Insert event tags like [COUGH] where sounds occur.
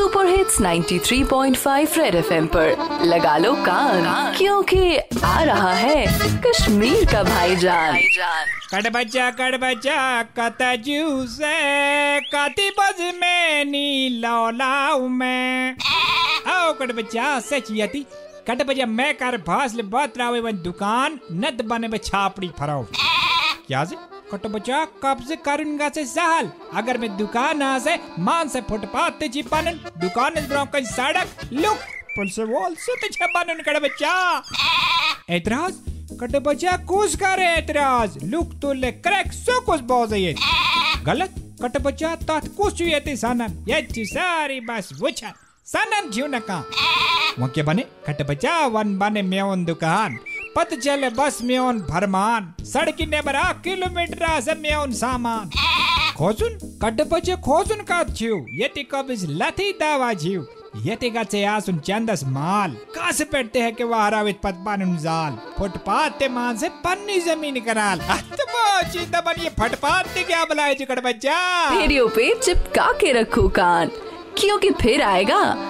Super hits 93.5 red FM पर। लगा लो कान, क्योंकि आ रहा है कश्मीर का भाईजान। कट बच्चा कट बच्चा कत जूस कति बज में नी लौलाऊ मैं। आओ कट बच्चा सच यति कट बच्चा मैं कर भासले बात रावे वन दुकान, नद बने बे छापड़ी फराओ। क्या से कट बच्चा, कब्ज करूँगा से सहल। अगर मैं दुकान आ से मान से फुटपाथ ते जी पानन दुकान इस ब्राउ कहीं सड़क, लुक। पुलिस वॉल से ते छबानन कट बच्चा कुछ करे एतराज़ लुक तो ले क्रैक, सो कुछ बोझ ये गलत, कट बच्चा तात कुछ ये ते ये सारी बस वुछा सनन जीव नका। वहाँ बने? कट बच्चा, वन बने मेवन दुकान। पत चले बस मेवन भरमान। सड़की ने बरा किलोमीटर से मेवन सामान। खोजुन कट बच्चे खोजुन का छिउ यति कबिज लथी दावा छिउ यति गचे आसुन चंदस माल। कासे पेटते हैं कि वह हरावित पत पानुन जाल। फुटपाथ ते मान से पन्नी ज़मीन कराल। [LAUGHS] अत्तमो चिंता बनिए फुटपाथ ते क्या बुलाए जी कट बच्चा? रेडियो पे चिपका के रखो कान। क्योंकि फिर आएगा।